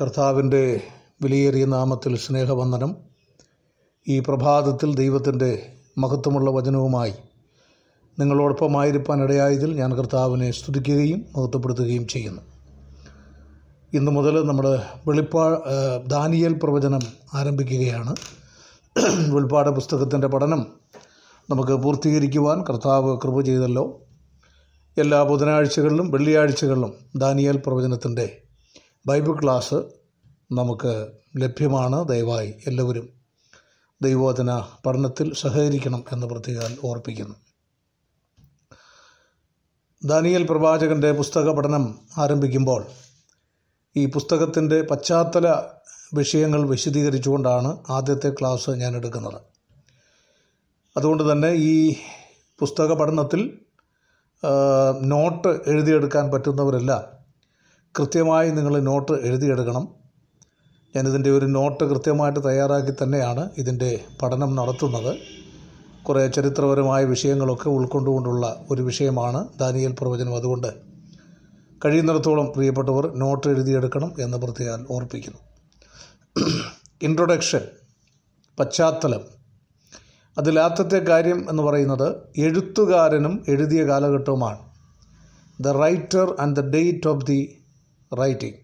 കർത്താവിന്റെ വിലയേറിയ നാമത്തിൽ സ്നേഹവന്ദനം. ഈ പ്രഭാതത്തിൽ ദൈവത്തിന്റെ മഹത്വമുള്ള വചനവുമായി നിങ്ങളോടൊപ്പമായിരിക്കാൻ ഇടയായതിൽ ഞാൻ കർത്താവിനെ സ്തുതിക്കുകയും മഹത്വപ്പെടുത്തുകയും ചെയ്യുന്നു. ഇന്നു മുതൽ നമ്മൾ വെളിപ്പാ ദാനിയൽ പ്രവചനം ആരംഭിക്കുകയാണ്. വെളിപ്പാട് പുസ്തകത്തിന്റെ പഠനം നമുക്ക് പൂർത്തീകരിക്കുവാൻ കർത്താവ് കൃപ ചെയ്തല്ലോ. എല്ലാ ബുധനാഴ്ചകളിലും വെള്ളിയാഴ്ചകളിലും ദാനിയൽ പ്രവചനത്തിന്റെ ബൈബിൾ ക്ലാസ് നമുക്ക് ലഭ്യമാണ്. ദയവായി എല്ലാവരും ദൈവോധന പഠനത്തിൽ സഹകരിക്കണം എന്ന് പ്രത്യേകം ഓർപ്പിക്കുന്നു. ദാനിയൽ പ്രവാചകന്റെ പുസ്തക പഠനം ആരംഭിക്കുമ്പോൾ ഈ പുസ്തകത്തിന്റെ പശ്ചാത്തല വിഷയങ്ങൾ വിശദീകരിച്ചുകൊണ്ടാണ് ആദ്യത്തെ ക്ലാസ് ഞാൻ എടുക്കുന്നത്. അതുകൊണ്ട് തന്നെ ഈ പുസ്തക പഠനത്തിൽ നോട്ട് എഴുതിയെടുക്കാൻ പറ്റുന്നവരെല്ലാം കൃത്യമായി നിങ്ങൾ നോട്ട് എഴുതിയെടുക്കണം. ഞാനിതിന്റെ ഒരു നോട്ട് കൃത്യമായിട്ട് തയ്യാറാക്കി തന്നെയാണ് ഇതിന്റെ പഠനം നടത്തുന്നത്. കുറേ ചരിത്രപരമായ വിഷയങ്ങളൊക്കെ ഉൾക്കൊണ്ടുകൊണ്ടുള്ള ഒരു വിഷയമാണ് ദാനിയൽ പ്രവചനം. അതുകൊണ്ട് കഴിയുന്നിടത്തോളം പ്രിയപ്പെട്ടവർ നോട്ട് എഴുതിയെടുക്കണം എന്ന് പ്രത്യേകം ഓർപ്പിക്കുന്നു. ഇൻട്രൊഡക്ഷൻ പശ്ചാത്തലം. അതിലാത്തത്തെ കാര്യം എന്ന് പറയുന്നത് എഴുത്തുകാരനും എഴുതിയ കാലഘട്ടവുമാണ്. The writer and the date of the writing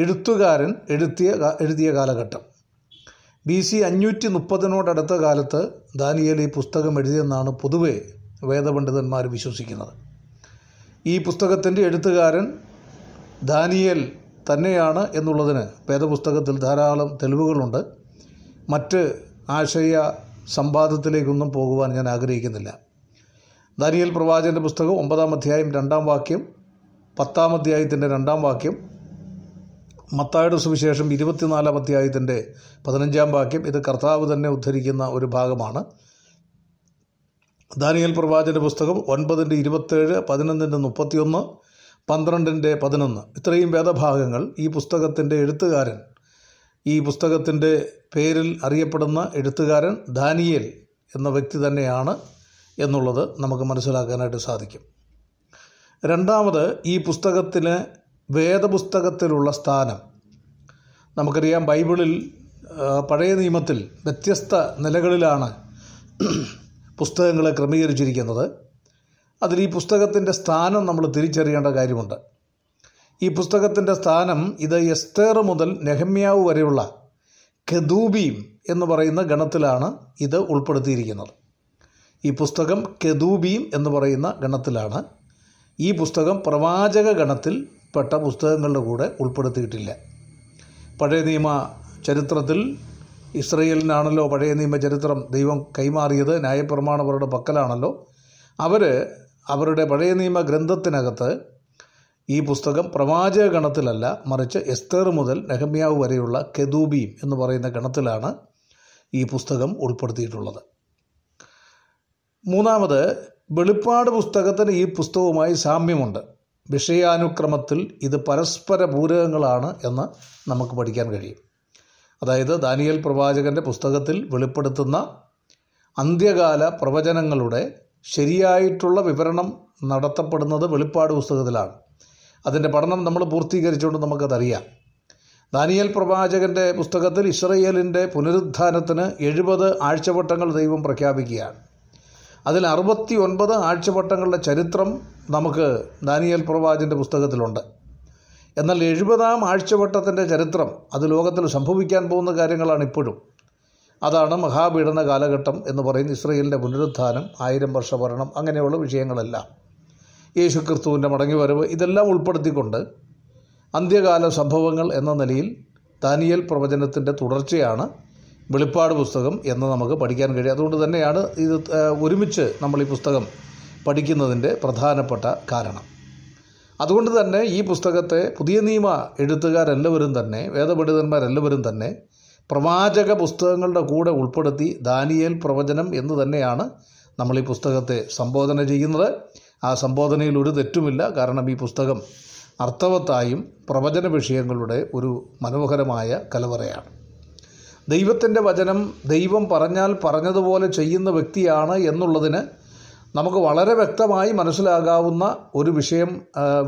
എഴുത്തുകാരൻ എഴുത്തിയ എഴുതിയ കാലഘട്ടം. ബി സി അഞ്ഞൂറ്റി മുപ്പതിനോടടുത്ത കാലത്ത് ദാനിയേൽ ഈ പുസ്തകം എഴുതിയെന്നാണ് പൊതുവെ വേദപണ്ഡിതന്മാർ വിശ്വസിക്കുന്നത്. ഈ പുസ്തകത്തിന്റെ എഴുത്തുകാരൻ ദാനിയേൽ തന്നെയാണ് എന്നുള്ളതിന് വേദപുസ്തകത്തിൽ ധാരാളം തെളിവുകളുണ്ട്. മറ്റ് ആശയ സംവാദത്തിലേക്കൊന്നും പോകുവാൻ ഞാൻ ആഗ്രഹിക്കുന്നില്ല. ദാനിയൽ പ്രവാചകന്റെ പുസ്തകം ഒമ്പതാം അധ്യായം രണ്ടാം വാക്യം പത്താം അധ്യായത്തിന്റെ രണ്ടാം വാക്യം മത്തായുടെ സുവിശേഷം ഇരുപത്തിനാലാം അധ്യായത്തിന്റെ പതിനഞ്ചാം വാക്യം ഇത് കർത്താവ് തന്നെ ഉദ്ധരിക്കുന്ന ഒരു ഭാഗമാണ്. ദാനിയൽ പ്രവാചന്റെ പുസ്തകം ഒൻപതിന്റെ ഇരുപത്തേഴ് പതിനൊന്നിന്റെ മുപ്പത്തിയൊന്ന് പന്ത്രണ്ടിന്റെ പതിനൊന്ന്. ഇത്രയും വേദഭാഗങ്ങൾ ഈ പുസ്തകത്തിന്റെ എഴുത്തുകാരൻ ഈ പുസ്തകത്തിന്റെ പേരിൽ അറിയപ്പെടുന്ന എഴുത്തുകാരൻ ദാനിയേൽ എന്ന വ്യക്തി തന്നെയാണ് എന്നുള്ളത് നമുക്ക് മനസ്സിലാക്കാനായിട്ട് സാധിക്കും. രണ്ടാമത് ഈ പുസ്തകത്തിന് വേദപുസ്തകത്തിലുള്ള സ്ഥാനം. നമുക്കറിയാം ബൈബിളിൽ പഴയ നിയമത്തിൽ വ്യത്യസ്ത നിലകളിലാണ് പുസ്തകങ്ങളെ ക്രമീകരിച്ചിരിക്കുന്നത്. അതിൽ ഈ പുസ്തകത്തിന്റെ സ്ഥാനം നമ്മൾ തിരിച്ചറിയേണ്ട കാര്യമുണ്ട്. ഈ പുസ്തകത്തിന്റെ സ്ഥാനം ഇത് എസ്തേർ മുതൽ നെഹമ്യാവ് വരെയുള്ള കെദൂബീം എന്ന് പറയുന്ന ഗണത്തിലാണ് ഇത് ഉൾപ്പെടുത്തിയിരിക്കുന്നത്. ഈ പുസ്തകം കെദൂബീം എന്ന് പറയുന്ന ഗണത്തിലാണ് ഈ പുസ്തകം പ്രവാചക ഗണത്തിൽ പെട്ട പുസ്തകങ്ങളുടെ കൂടെ ഉൾപ്പെടുത്തിയിട്ടില്ല. പഴയ നിയമ ചരിത്രത്തിൽ ഇസ്രയേലിനാണല്ലോ പഴയ നിയമ ചരിത്രം ദൈവം കൈമാറിയത് ന്യായപ്രമാണവരുടെ പക്കലാണല്ലോ. അവർ അവരുടെ പഴയ നിയമ ഗ്രന്ഥത്തിനകത്ത് ഈ പുസ്തകം പ്രവാചക ഗണത്തിലല്ല മറിച്ച് എസ്തേർ മുതൽ നെഹമ്യാവ് വരെയുള്ള കെദൂബീം എന്ന് പറയുന്ന ഗണത്തിലാണ് ഈ പുസ്തകം ഉൾപ്പെടുത്തിയിട്ടുള്ളത്. മൂന്നാമത് വെളിപ്പാട് പുസ്തകത്തിന് ഈ പുസ്തകവുമായി സാമ്യമുണ്ട്. വിഷയാനുക്രമത്തിൽ ഇത് പരസ്പര പൂരകങ്ങളാണ് എന്ന് നമുക്ക് പഠിക്കാൻ കഴിയും. അതായത് ദാനിയൽ പ്രവാചകന്റെ പുസ്തകത്തിൽ വെളിപ്പെടുത്തുന്ന അന്ത്യകാല പ്രവചനങ്ങളുടെ ശരിയായിട്ടുള്ള വിവരണം നടത്തപ്പെടുന്നത് വെളിപ്പാട് പുസ്തകത്തിലാണ്. അതിന്റെ പഠനം നമ്മൾ പൂർത്തീകരിച്ചുകൊണ്ട് നമുക്കതറിയാം. ദാനിയൽ പ്രവാചകന്റെ പുസ്തകത്തിൽ ഇസ്രയേലിന്റെ പുനരുദ്ധാനത്തിന് എഴുപത് ആഴ്ചവട്ടങ്ങൾ ദൈവം പ്രഖ്യാപിക്കുകയാണ്. അതിൽ അറുപത്തി ഒൻപത് ആഴ്ചവട്ടങ്ങളുടെ ചരിത്രം നമുക്ക് ദാനിയൽ പ്രവാചന്റെ പുസ്തകത്തിലുണ്ട്. എന്നാൽ എഴുപതാം ആഴ്ചവട്ടത്തിന്റെ ചരിത്രം അത് ലോകത്തിൽ സംഭവിക്കാൻ പോകുന്ന കാര്യങ്ങളാണ് ഇപ്പോഴും. അതാണ് മഹാപീഡന കാലഘട്ടം എന്ന് പറയുന്ന ഇസ്രയേലിന്റെ പുനരുത്ഥാനം ആയിരം വർഷ ഭരണം അങ്ങനെയുള്ള വിഷയങ്ങളെല്ലാം. യേശു ക്രിസ്തുവിന്റെ മടങ്ങിവരവ് ഇതെല്ലാം ഉൾപ്പെടുത്തിക്കൊണ്ട് അന്ത്യകാല സംഭവങ്ങൾ എന്ന നിലയിൽ ദാനിയൽ പ്രവചനത്തിന്റെ തുടർച്ചയാണ് വെളിപ്പാട് പുസ്തകം എന്ന് നമുക്ക് പഠിക്കാൻ കഴിയും. അതുകൊണ്ട് തന്നെയാണ് ഇത് ഒരുമിച്ച് നമ്മൾ ഈ പുസ്തകം പഠിക്കുന്നതിന്റെ പ്രധാനപ്പെട്ട കാരണം. അതുകൊണ്ട് തന്നെ ഈ പുസ്തകത്തെ പുതിയ നിയമ എഴുത്തുകാരെല്ലാവരും തന്നെ വേദപണ്ഡിതന്മാരെല്ലാവരും തന്നെ പ്രവാചക പുസ്തകങ്ങളുടെ കൂടെ ഉൾപ്പെടുത്തി ദാനിയേൽ പ്രവചനം എന്ന് തന്നെയാണ് നമ്മൾ ഈ പുസ്തകത്തെ സംബോധന ചെയ്യുന്നത്. ആ സംബോധനയിൽ ഒരു തെറ്റുമില്ല. കാരണം ഈ പുസ്തകം അർത്ഥവത്തായും പ്രവചന വിഷയങ്ങളുടെ ഒരു മനോഹരമായ കലവറയാണ്. ദൈവത്തിന്റെ വചനം ദൈവം പറഞ്ഞാൽ പറഞ്ഞതുപോലെ ചെയ്യുന്ന വ്യക്തിയാണ് എന്നുള്ളതിന് നമുക്ക് വളരെ വ്യക്തമായി മനസ്സിലാകാവുന്ന ഒരു വിഷയം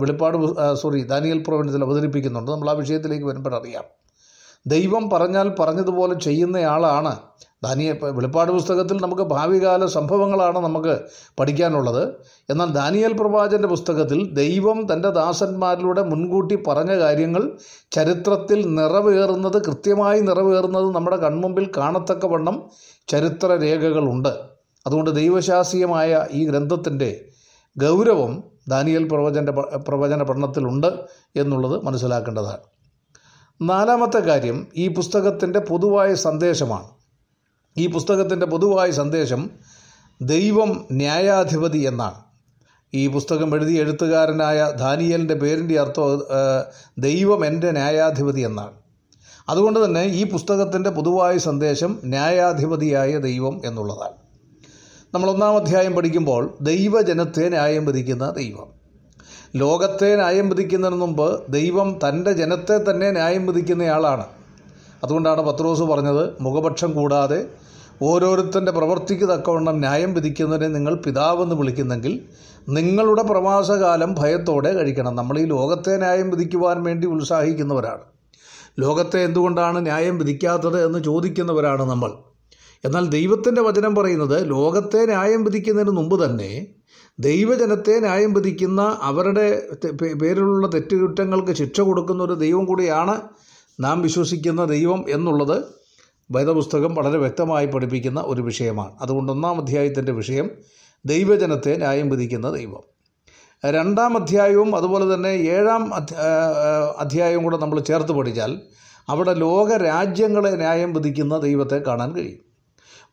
വെളിപ്പാട് സോറി ദാനിയൽ പ്രവചനത്തിൽ അവതരിപ്പിക്കുന്നുണ്ട്. നമ്മൾ ആ വിഷയത്തിലേക്ക് വരുമ്പോഴറിയാം ദൈവം പറഞ്ഞാൽ പറഞ്ഞതുപോലെ ചെയ്യുന്നയാളാണ്. ദാനിയ വെളിപ്പാട് പുസ്തകത്തിൽ നമുക്ക് ഭാവികാല സംഭവങ്ങളാണ് നമുക്ക് പഠിക്കാനുള്ളത്. എന്നാൽ ദാനിയൽ പ്രവാചന്റെ പുസ്തകത്തിൽ ദൈവം തന്റെ ദാസന്മാരിലൂടെ മുൻകൂട്ടി പറഞ്ഞ കാര്യങ്ങൾ ചരിത്രത്തിൽ നിറവേറുന്നത് കൃത്യമായി നിറവേറുന്നത് നമ്മുടെ കൺമുമ്പിൽ കാണത്തക്കവണ്ണം ചരിത്ര രേഖകളുണ്ട് അതുകൊണ്ട് ദൈവശാസ്ത്രീയമായ ഈ ഗ്രന്ഥത്തിന്റെ ഗൗരവം ദാനിയൽ പ്രവചന്റെ പ്രവചന പഠനത്തിലുണ്ട് എന്നുള്ളത് മനസ്സിലാക്കേണ്ടതാണ്. നാലാമത്തെ കാര്യം ഈ പുസ്തകത്തിന്റെ പൊതുവായ സന്ദേശമാണ്. ഈ പുസ്തകത്തിന്റെ പൊതുവായ സന്ദേശം ദൈവം ന്യായാധിപതി എന്നാണ്. ഈ പുസ്തകം എഴുതിയ എഴുത്തുകാരനായ ദാനിയലിന്റെ പേരിന്റെ അർത്ഥം ദൈവം എന്റെ ന്യായാധിപതി എന്നാണ്. അതുകൊണ്ട് തന്നെ ഈ പുസ്തകത്തിന്റെ പൊതുവായ സന്ദേശം ന്യായാധിപതിയായ ദൈവം എന്നുള്ളതാണ്. നമ്മൾ ഒന്നാം അധ്യായം പഠിക്കുമ്പോൾ ദൈവജനത്തെ ന്യായം വിധിക്കുന്ന ദൈവം. ലോകത്തെ ന്യായം വിധിക്കുന്നതിന് മുമ്പ് ദൈവം തന്റെ ജനത്തെ തന്നെ ന്യായം വിധിക്കുന്നയാളാണ്. അതുകൊണ്ടാണ് പത്രോസ് പറഞ്ഞത് മുഖപക്ഷം കൂടാതെ ഓരോരുത്തന്റെ പ്രവർത്തിക്ക് തക്കവണ്ണം ന്യായം വിധിക്കുന്നതിനെ നിങ്ങൾ പിതാവെന്ന് വിളിക്കുന്നെങ്കിൽ നിങ്ങളുടെ പ്രവാസകാലം ഭയത്തോടെ കഴിക്കണം. നമ്മൾ ഈ ലോകത്തെ ന്യായം വിധിക്കുവാൻ വേണ്ടി ഉത്സാഹിക്കുന്നവരാണ്. ലോകത്തെ എന്തുകൊണ്ടാണ് ന്യായം വിധിക്കാത്തത് എന്ന് ചോദിക്കുന്നവരാണ് നമ്മൾ. എന്നാൽ ദൈവത്തിന്റെ വചനം പറയുന്നത് ലോകത്തെ ന്യായം വിധിക്കുന്നതിന് മുമ്പ് തന്നെ ദൈവജനത്തെ ന്യായം വിധിക്കുന്ന അവരുടെ പേരിലുള്ള തെറ്റുകുറ്റങ്ങൾക്ക് ശിക്ഷ കൊടുക്കുന്ന ഒരു ദൈവം കൂടിയാണ് നാം വിശ്വസിക്കുന്ന ദൈവം എന്നുള്ളത് വേദപുസ്തകം വളരെ വ്യക്തമായി പഠിപ്പിക്കുന്ന ഒരു വിഷയമാണ്. അതുകൊണ്ട് ഒന്നാം അധ്യായത്തിന്റെ വിഷയം ദൈവജനത്തെ ന്യായം വിധിക്കുന്ന ദൈവം. രണ്ടാം അധ്യായവും അതുപോലെ തന്നെ ഏഴാം അധ്യായവും കൂടെ നമ്മൾ ചേർത്ത് പഠിച്ചാൽ അവിടെ ലോക രാജ്യങ്ങളെ ന്യായം വിധിക്കുന്ന ദൈവത്തെ കാണാൻ കഴിയും.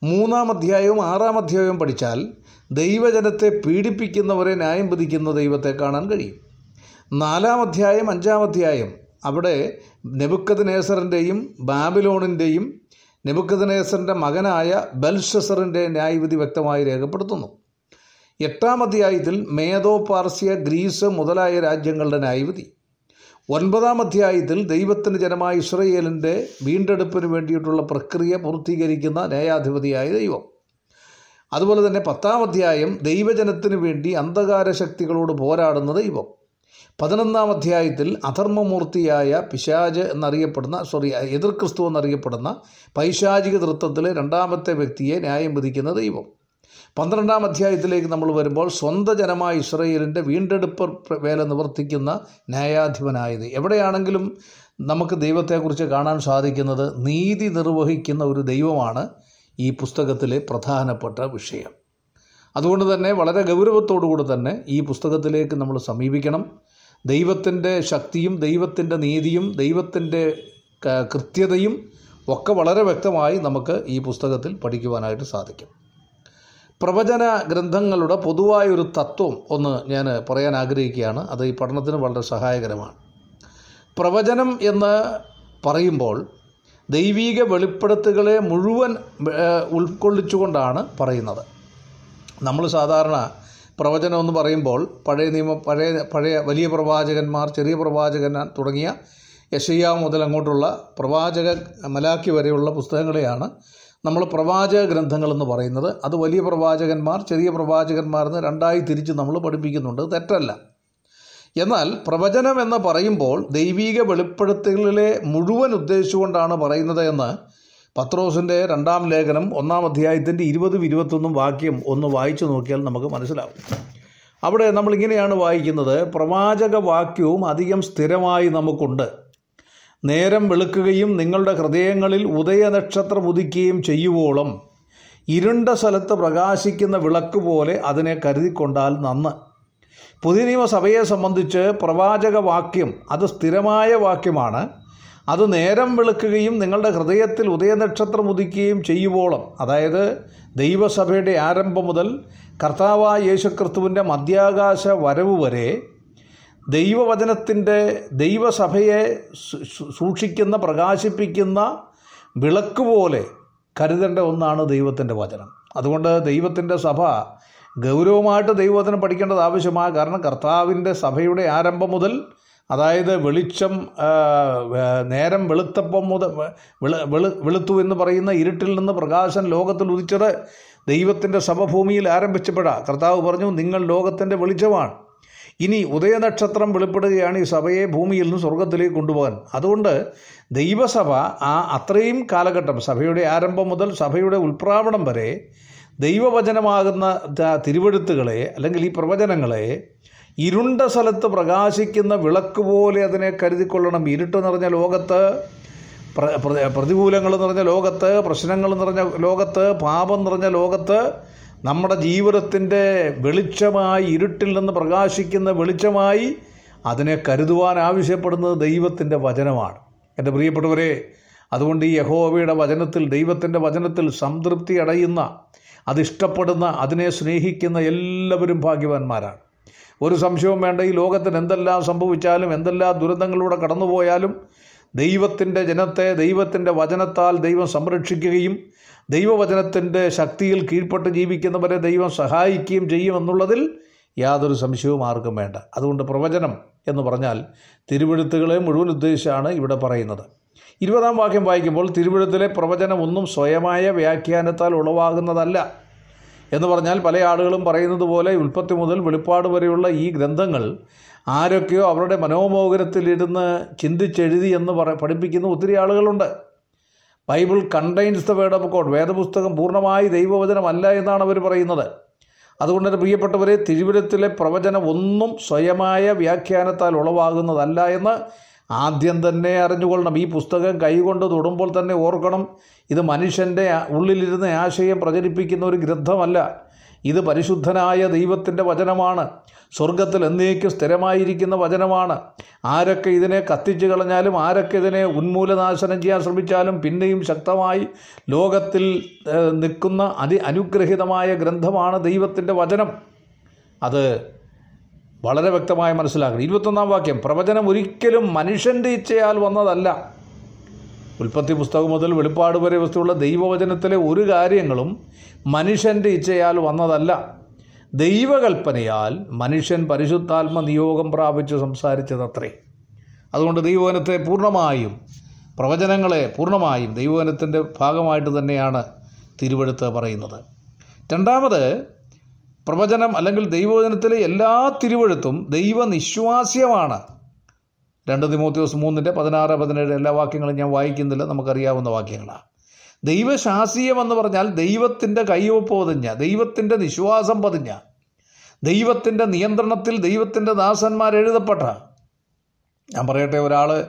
മൂന്നാം അധ്യായവും ആറാം അധ്യായവും പഠിച്ചാൽ ദൈവജനത്തെ പീഡിപ്പിക്കുന്നവരെ ന്യായം വിധിക്കുന്ന ദൈവത്തെ കാണാൻ കഴിയും. നാലാം അധ്യായം അഞ്ചാം അധ്യായം. അവിടെ നെബുക്കത് നേസറിന്റെയും ബാബിലോണിന്റെയും നെബുക്കത് നേസറിന്റെ മകനായ ബൽഷസറിന്റെ ന്യായവിധി വ്യക്തമായി രേഖപ്പെടുത്തുന്നു. എട്ടാം അധ്യായത്തിൽ മേധോ പാർസ്യ ഗ്രീസ് മുതലായ രാജ്യങ്ങളുടെ ന്യായവിധി. ഒൻപതാം അധ്യായത്തിൽ ദൈവത്തിന് ജനമായ ഇസ്രയേലിന്റെ വീണ്ടെടുപ്പിന് വേണ്ടിയിട്ടുള്ള പ്രക്രിയ പൂർത്തീകരിക്കുന്ന ന്യായാധിപതിയായ ദൈവം. അതുപോലെ തന്നെ പത്താം അധ്യായം ദൈവജനത്തിന് വേണ്ടി അന്ധകാര ശക്തികളോട് പോരാടുന്ന ദൈവം പതിനൊന്നാം അധ്യായത്തിൽ അധർമ്മമൂർത്തിയായ പിശാജ് എന്നറിയപ്പെടുന്ന സോറി എതിർ ക്രിസ്തു എന്നറിയപ്പെടുന്ന പൈശാചിക തൃത്വത്തിലെ രണ്ടാമത്തെ വ്യക്തിയെ ന്യായം വിധിക്കുന്ന ദൈവം പന്ത്രണ്ടാം അധ്യായത്തിലേക്ക് നമ്മൾ വരുമ്പോൾ സ്വന്തം ജനമായ ഇസ്രയേലിന്റെ വീണ്ടെടുപ്പ് വേല നിവർത്തിക്കുന്ന ന്യായാധിപനായത്. എവിടെയാണെങ്കിലും നമുക്ക് ദൈവത്തെക്കുറിച്ച് കാണാൻ സാധിക്കുന്നത് നീതി നിർവഹിക്കുന്ന ഒരു ദൈവമാണ് ഈ പുസ്തകത്തിലെ പ്രധാനപ്പെട്ട വിഷയം. അതുകൊണ്ട് തന്നെ വളരെ ഗൗരവത്തോടുകൂടി തന്നെ ഈ പുസ്തകത്തിലേക്ക് നമ്മൾ സമീപിക്കണം. ദൈവത്തിന്റെ ശക്തിയും ദൈവത്തിന്റെ നീതിയും ദൈവത്തിന്റെ കൃത്യതയും ഒക്കെ വളരെ വ്യക്തമായി നമുക്ക് ഈ പുസ്തകത്തിൽ പഠിക്കുവാനായിട്ട് സാധിക്കും. പ്രവചന ഗ്രന്ഥങ്ങളുടെ പൊതുവായൊരു തത്വം ഒന്ന് ഞാൻ പറയാൻ ആഗ്രഹിക്കുകയാണ്. അത് ഈ പഠനത്തിന് വളരെ സഹായകരമാണ്. പ്രവചനം എന്ന് പറയുമ്പോൾ ദൈവീക വെളിപ്പെടുത്തുകളെ മുഴുവൻ ഉൾക്കൊള്ളിച്ചുകൊണ്ടാണ് പറയുന്നത്. നമ്മൾ സാധാരണ പ്രവചനം എന്ന് പറയുമ്പോൾ പഴയ നിയമ പഴയ പഴയ വലിയ പ്രവാചകന്മാർ ചെറിയ പ്രവാചകൻ തുടങ്ങിയ യശയ്യ മുതൽ അങ്ങോട്ടുള്ള പ്രവാചക മലാക്കി വരെയുള്ള പുസ്തകങ്ങളെയാണ് നമ്മൾ പ്രവാചക ഗ്രന്ഥങ്ങളെന്ന് പറയുന്നത്. അത് വലിയ പ്രവാചകന്മാർ ചെറിയ പ്രവാചകന്മാർ എന്ന് രണ്ടായി തിരിച്ച് നമ്മൾ പഠിപ്പിക്കുന്നുണ്ട്. തെറ്റല്ല. എന്നാൽ പ്രവചനം എന്ന് പറയുമ്പോൾ ദൈവീക വെളിപ്പെടുത്തലുകളെ മുഴുവൻ ഉദ്ദേശിച്ചുകൊണ്ടാണ് പറയുന്നത് എന്ന് പത്രോസിന്റെ രണ്ടാം ലേഖനം ഒന്നാം അധ്യായത്തിന്റെ ഇരുപതും ഇരുപത്തൊന്നും വാക്യം ഒന്ന് വായിച്ചു നോക്കിയാൽ നമുക്ക് മനസ്സിലാവും. അവിടെ നമ്മളിങ്ങനെയാണ് വായിക്കുന്നത്. പ്രവാചക വാക്യവും അധികം സ്ഥിരമായി നമുക്കുണ്ട്. നേരം വെളുക്കുകയും നിങ്ങളുടെ ഹൃദയങ്ങളിൽ ഉദയനക്ഷത്രം ഉദിക്കുകയും ചെയ്യുവോളം ഇരുണ്ട സ്ഥലത്ത് പ്രകാശിക്കുന്ന വിളക്ക് പോലെ അതിനെ കരുതിക്കൊണ്ടാൽ നന്ന്. പുതിയ നിയമസഭയെ സംബന്ധിച്ച് പ്രവാചക വാക്യം അത് സ്ഥിരമായ വാക്യമാണ്. അത് നേരം വെളുക്കുകയും നിങ്ങളുടെ ഹൃദയത്തിൽ ഉദയനക്ഷത്രം ഉദിക്കുകയും ചെയ്യുവോളം. അതായത് ദൈവസഭയുടെ ആരംഭം മുതൽ കർത്താവായ യേശുക്രിസ്തുവിന്റെ മധ്യാകാശ വരവ് വരെ ദൈവവചനത്തിന്റെ ദൈവസഭയെ സൂക്ഷിക്കുന്ന പ്രകാശിപ്പിക്കുന്ന വിളക്ക് പോലെ കരുതേണ്ട ഒന്നാണ് ദൈവത്തിന്റെ വചനം. അതുകൊണ്ട് ദൈവത്തിന്റെ സഭ ഗൗരവമായിട്ട് ദൈവവചനം പഠിക്കേണ്ടത് ആവശ്യമാണ് കാരണം കർത്താവിന്റെ സഭയുടെ ആരംഭം മുതൽ അതായത് വെളിച്ചം നേരം വെളുത്തപ്പം മുതൽ വെളു വെളു വെളുത്തു എന്ന് പറയുന്ന ഇരുട്ടിൽ നിന്ന് പ്രകാശം ലോകത്തിൽ ഉദിച്ചത് ദൈവത്തിന്റെ സഭഭൂമിയിൽ ആരംഭിച്ചപ്പോഴാണ് കർത്താവ് പറഞ്ഞു നിങ്ങൾ ലോകത്തിന്റെ വെളിച്ചമാണ്. ഇനി ഉദയനക്ഷത്രം വെളിപ്പെടുകയാണ് ഈ സഭയെ ഭൂമിയിൽ നിന്ന് സ്വർഗത്തിലേക്ക് കൊണ്ടുപോകാൻ. അതുകൊണ്ട് ദൈവസഭ ആ അത്രയും കാലഘട്ടം സഭയുടെ ആരംഭം മുതൽ സഭയുടെ ഉൽപ്രാവണം വരെ ദൈവവചനമാകുന്ന തിരുവെഴുത്തുകളെ അല്ലെങ്കിൽ ഈ പ്രവചനങ്ങളെ ഇരുണ്ട സ്ഥലത്ത് പ്രകാശിക്കുന്ന വിളക്ക് പോലെ അതിനെ കരുതിക്കൊള്ളണം. ഇരുട്ട് നിറഞ്ഞ ലോകത്ത് പ്ര- പ്ര- പ്രതികൂലങ്ങൾ നിറഞ്ഞ ലോകത്ത് പ്രശ്നങ്ങൾ നിറഞ്ഞ ലോകത്ത് പാപം നിറഞ്ഞ ലോകത്ത് നമ്മുടെ ജീവിതത്തിന്റെ വെളിച്ചമായി ഇരുട്ടിൽ നിന്ന് പ്രകാശിക്കുന്ന വെളിച്ചമായി അതിനെ കരുതുവാൻ ആവശ്യപ്പെടുന്നത് ദൈവത്തിന്റെ വചനമാണ്. എന്റെ പ്രിയപ്പെട്ടവരെ അതുകൊണ്ട് ഈ യഹോവയുടെ വചനത്തിൽ ദൈവത്തിന്റെ വചനത്തിൽ സംതൃപ്തി അടയുന്ന അതിഷ്ടപ്പെടുന്ന അതിനെ സ്നേഹിക്കുന്ന എല്ലാവരും ഭാഗ്യവാന്മാരാണ്. ഒരു സംശയവും വേണ്ട ഈ ലോകത്തിന് എന്തെല്ലാം സംഭവിച്ചാലും എന്തെല്ലാം ദുരന്തങ്ങളിലൂടെ കടന്നുപോയാലും ദൈവത്തിന്റെ ജനത്തെ ദൈവത്തിന്റെ വചനത്താൽ ദൈവം സംരക്ഷിക്കുകയും ദൈവവചനത്തിന്റെ ശക്തിയിൽ കീഴ്പ്പെട്ട് ജീവിക്കുന്നവരെ ദൈവം സഹായിക്കുകയും ചെയ്യുമെന്നുള്ളതിൽ യാതൊരു സംശയവും ആർക്കും വേണ്ട. അതുകൊണ്ട് പ്രവചനം എന്ന് പറഞ്ഞാൽ തിരുവെഴുത്തുകളെ മുഴുവൻ ഉദ്ദേശിച്ചാണ് ഇവിടെ പറയുന്നത്. ഇരുപതാം വാക്യം വായിക്കുമ്പോൾ തിരുവിഴുത്തിലെ പ്രവചനം ഒന്നും സ്വയമായ വ്യാഖ്യാനത്താൽ ഉളവാകുന്നതല്ല എന്ന് പറഞ്ഞാൽ പല ആളുകളും പറയുന്നത് പോലെ ഉൽപ്പത്തി മുതൽ വെളിപ്പാട് വരെയുള്ള ഈ ഗ്രന്ഥങ്ങൾ ആരൊക്കെയോ അവരുടെ മനോമോഹനത്തിലിരുന്ന് ചിന്തിച്ചെഴുതി എന്ന് പറ പഠിപ്പിക്കുന്ന ഒത്തിരി ആളുകളുണ്ട്. Bible contains the word of God വേദപുസ്തകം പൂർണമായി ദൈവവചനമല്ല എന്നാണ് അവർ പറയുന്നത്. അതുകൊണ്ട് തന്നെ പ്രിയപ്പെട്ടവരെ തിരുവിടത്തിലെ പ്രവചനം ഒന്നും സ്വയമായ വ്യാഖ്യാനത്താൽ ഉളവാകുന്നതല്ല എന്ന് ആദ്യം തന്നെ അറിഞ്ഞുകൊള്ളണം. ഈ പുസ്തകം കൈകൊണ്ട് തൊടുമ്പോൾ തന്നെ ഓർക്കണം ഇത് മനുഷ്യന്റെ ഉള്ളിലിരുന്ന് ആശയം പ്രചരിപ്പിക്കുന്ന ഒരു ഗ്രന്ഥമല്ല. ഇത് പരിശുദ്ധനായ ദൈവത്തിന്റെ വചനമാണ്. സ്വർഗത്തിൽ എന്നേക്കും സ്ഥിരമായിരിക്കുന്ന വചനമാണ്. ആരൊക്കെ ഇതിനെ കത്തിച്ചു കളഞ്ഞാലും ആരൊക്കെ ഇതിനെ ഉന്മൂലനാശനം ചെയ്യാൻ ശ്രമിച്ചാലും പിന്നെയും ശക്തമായി ലോകത്തിൽ നിൽക്കുന്ന അതി അനുഗ്രഹീതമായ ഗ്രന്ഥമാണ് ദൈവത്തിന്റെ വചനം. അത് വളരെ വ്യക്തമായി മനസ്സിലാക്കണം. ഇരുപത്തൊന്നാം വാക്യം പ്രവചനം ഒരിക്കലും മനുഷ്യന്റെ ഇച്ഛയാൽ വന്നതല്ല. ഉൽപ്പത്തി പുസ്തകം മുതൽ വെളിപ്പാട് വരെ വസ്തുള്ള ദൈവവചനത്തിലെ ഒരു കാര്യങ്ങളും മനുഷ്യന്റെ ഇച്ഛയാൽ വന്നതല്ല. ദൈവകൽപ്പനയാൽ മനുഷ്യൻ പരിശുദ്ധാത്മ നിയോഗം പ്രാപിച്ച് സംസാരിച്ചതത്രേ. അതുകൊണ്ട് ദൈവവനത്തെ പൂർണമായും പ്രവചനങ്ങളെ പൂർണമായും ദൈവവനത്തിന്റെ ഭാഗമായിട്ട് തന്നെയാണ് തിരുവെടുത്ത് പറയുന്നത്. രണ്ടാമത് പ്രവചനം അല്ലെങ്കിൽ ദൈവവചനത്തിലെ എല്ലാ തിരുവെഴുത്തും ദൈവനിശ്വാസ്യമാണ്. രണ്ട് തിമോത്യോസ് മൂന്നിന്റെ പതിനാറ് പതിനേഴ് എല്ലാ വാക്യങ്ങളും ഞാൻ വായിക്കുന്നില്ല. നമുക്കറിയാവുന്ന വാക്യങ്ങളാണ്. ദൈവശാസീയം എന്ന് പറഞ്ഞാൽ ദൈവത്തിന്റെ കയ്യൊപ്പ് പതിഞ്ഞ ദൈവത്തിന്റെ നിശ്വാസം പതിഞ്ഞ ദൈവത്തിന്റെ നിയന്ത്രണത്തിൽ ദൈവത്തിന്റെ ദാസന്മാർ എഴുതപ്പെട്ട. ഞാൻ പറയട്ടെ ഒരാൾ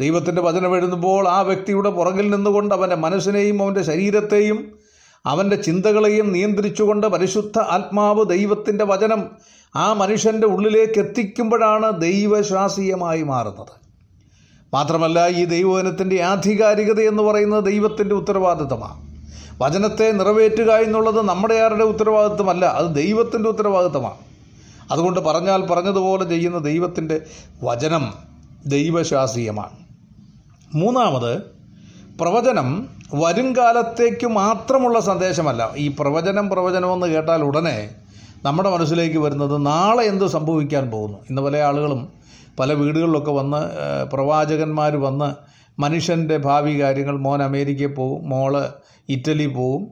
ദൈവത്തിന്റെ വചനം എഴുതുമ്പോൾ ആ വ്യക്തിയുടെ പുറകിൽ നിന്നുകൊണ്ട് അവന്റെ മനസ്സിനെയും അവന്റെ ശരീരത്തെയും അവന്റെ ചിന്തകളെയും നിയന്ത്രിച്ചുകൊണ്ട് പരിശുദ്ധ ആത്മാവ് ദൈവത്തിന്റെ വചനം ആ മനുഷ്യന്റെ ഉള്ളിലേക്ക് എത്തിക്കുമ്പോഴാണ് ദൈവശ്വാസീയമായി മാറുന്നത്. മാത്രമല്ല ഈ ദൈവവചനത്തിന്റെ ആധികാരികത എന്ന് പറയുന്നത് ദൈവത്തിന്റെ ഉത്തരവാദിത്തമാണ്. വചനത്തെ നിറവേറ്റുക എന്നുള്ളത് നമ്മുടെ ആരുടെ ഉത്തരവാദിത്തമല്ല അത് ദൈവത്തിന്റെ ഉത്തരവാദിത്തമാണ്. അതുകൊണ്ട് പറഞ്ഞാൽ പറഞ്ഞതുപോലെ ചെയ്യുന്ന ദൈവത്തിന്റെ വചനം ദൈവശ്വാസീയമാണ് മൂന്നാമത് പ്രവചനം വരുംകാലത്തേക്ക് മാത്രമുള്ള സന്ദേശമല്ല. ഈ പ്രവചനം പ്രവചനമെന്ന് കേട്ടാൽ ഉടനെ നമ്മുടെ മനസ്സിലേക്ക് വരുന്നത് നാളെ എന്ത് സംഭവിക്കാൻ പോകുന്നു. ഇന്ന് പല ആളുകളും പല വീടുകളിലൊക്കെ വന്ന് പ്രവാചകന്മാർ വന്ന് മനുഷ്യന്റെ ഭാവി കാര്യങ്ങൾ മോൻ അമേരിക്കയിൽ പോകും മോൾ ഇറ്റലി പോവും